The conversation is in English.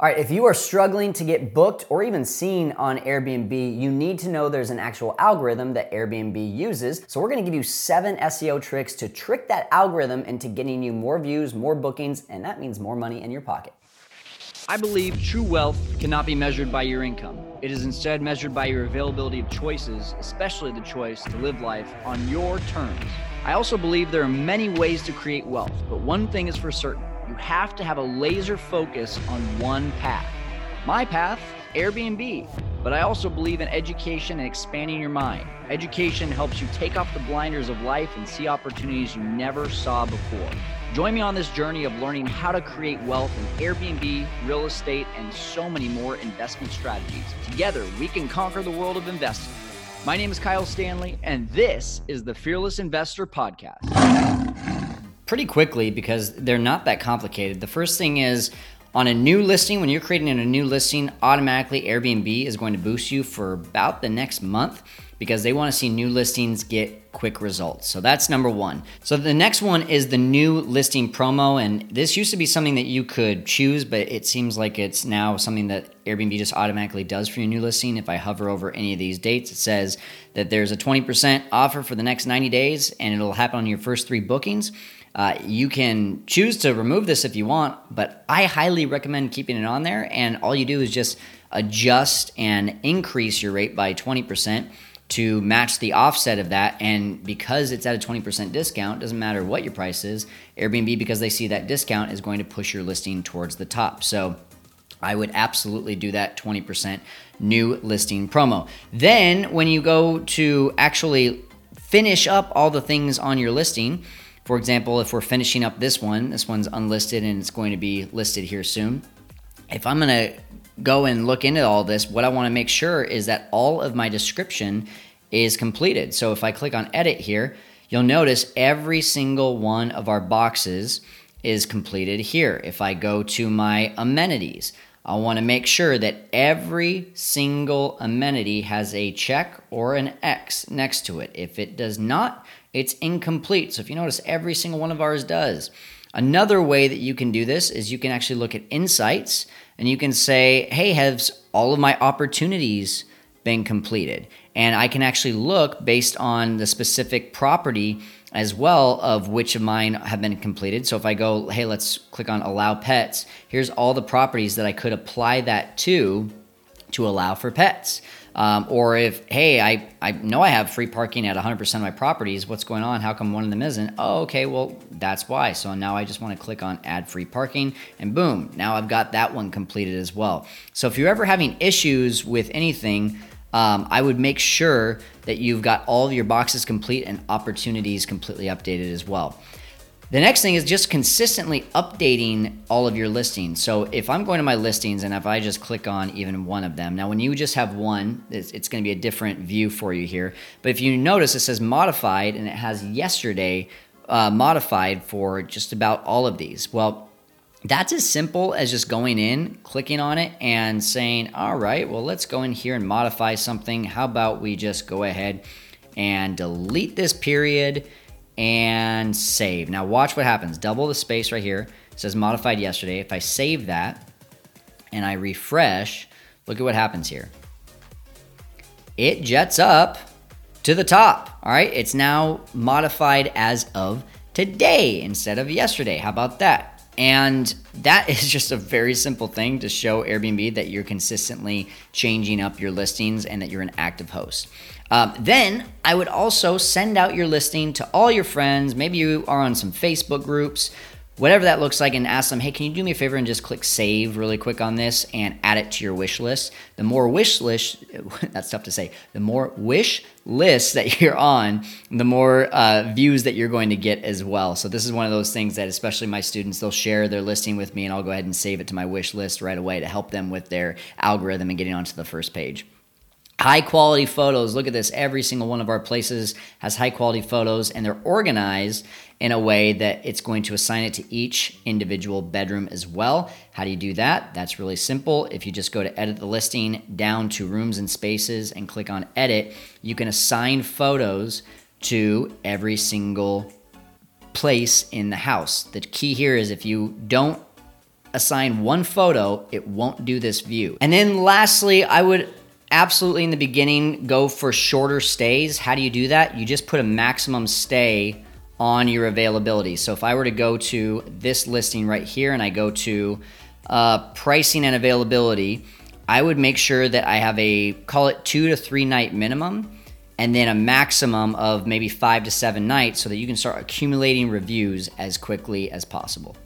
All right, if you are struggling to get booked or even seen on Airbnb, you need to know there's an actual algorithm that Airbnb uses. So, we're gonna give you seven SEO tricks to trick that algorithm into getting you more views, more bookings, and that means more money in your pocket. I believe true wealth cannot be measured by your income. It is instead measured by your availability of choices, especially the choice to live life on your terms. I also believe there are many ways to create wealth, but one thing is for certain you have to have a laser focus on one path. My path, Airbnb. But I also believe in education and expanding your mind. Education helps you take off the blinders of life and see opportunities you never saw before. Join me on this journey of learning how to create wealth in Airbnb, real estate, and so many more investment strategies. Together, we can conquer the world of investing. My name is Kyle Stanley, and this is the Fearless Investor Podcast pretty quickly because they're not that complicated. The first thing is on a new listing, when you're creating a new listing, automatically Airbnb is going to boost you for about the next month because they want to see new listings get quick results. So that's number one. So the next one is the new listing promo. And this used to be something that you could choose, but it seems like it's now something that Airbnb just automatically does for your new listing. If I hover over any of these dates, it says that there's a 20% offer for the next 90 days and it'll happen on your first three bookings. Uh, you can choose to remove this if you want, but I highly recommend keeping it on there. And all you do is just adjust and increase your rate by 20% to match the offset of that. And because it's at a 20% discount, doesn't matter what your price is, Airbnb, because they see that discount, is going to push your listing towards the top. So I would absolutely do that 20% new listing promo. Then when you go to actually finish up all the things on your listing, for example, if we're finishing up this one, this one's unlisted and it's going to be listed here soon. If I'm going to go and look into all this, what I want to make sure is that all of my description is completed. So if I click on edit here, you'll notice every single one of our boxes is completed here. If I go to my amenities, I want to make sure that every single amenity has a check or an X next to it. If it does not, it's incomplete. So if you notice, every single one of ours does. Another way that you can do this is you can actually look at insights and you can say, hey, has all of my opportunities been completed? And I can actually look based on the specific property as well of which of mine have been completed. So if I go, hey, let's click on allow pets, here's all the properties that I could apply that to to allow for pets. Um, or if, hey, I, I know I have free parking at 100% of my properties. What's going on? How come one of them isn't? Oh, okay, well, that's why. So now I just want to click on add free parking and boom, now I've got that one completed as well. So if you're ever having issues with anything, um, I would make sure that you've got all of your boxes complete and opportunities completely updated as well. The next thing is just consistently updating all of your listings. So if I'm going to my listings and if I just click on even one of them, now when you just have one, it's, it's going to be a different view for you here. But if you notice, it says modified and it has yesterday uh, modified for just about all of these. Well, that's as simple as just going in, clicking on it, and saying, all right, well, let's go in here and modify something. How about we just go ahead and delete this period and save. Now watch what happens. Double the space right here. It says modified yesterday. If I save that and I refresh, look at what happens here. It jets up to the top. All right, it's now modified as of today instead of yesterday. How about that? And that is just a very simple thing to show Airbnb that you're consistently changing up your listings and that you're an active host. Um, then I would also send out your listing to all your friends. Maybe you are on some Facebook groups, whatever that looks like, and ask them, hey, can you do me a favor and just click save really quick on this and add it to your wish list? The more wish list, that's tough to say, the more wish lists that you're on, the more uh, views that you're going to get as well. So this is one of those things that, especially my students, they'll share their listing with me, and I'll go ahead and save it to my wish list right away to help them with their algorithm and getting onto the first page. High quality photos. Look at this. Every single one of our places has high quality photos and they're organized in a way that it's going to assign it to each individual bedroom as well. How do you do that? That's really simple. If you just go to edit the listing down to rooms and spaces and click on edit, you can assign photos to every single place in the house. The key here is if you don't assign one photo, it won't do this view. And then lastly, I would absolutely in the beginning go for shorter stays. How do you do that? You just put a maximum stay on your availability. So if I were to go to this listing right here and I go to uh, pricing and availability, I would make sure that I have a call it two to three night minimum and then a maximum of maybe five to seven nights so that you can start accumulating reviews as quickly as possible.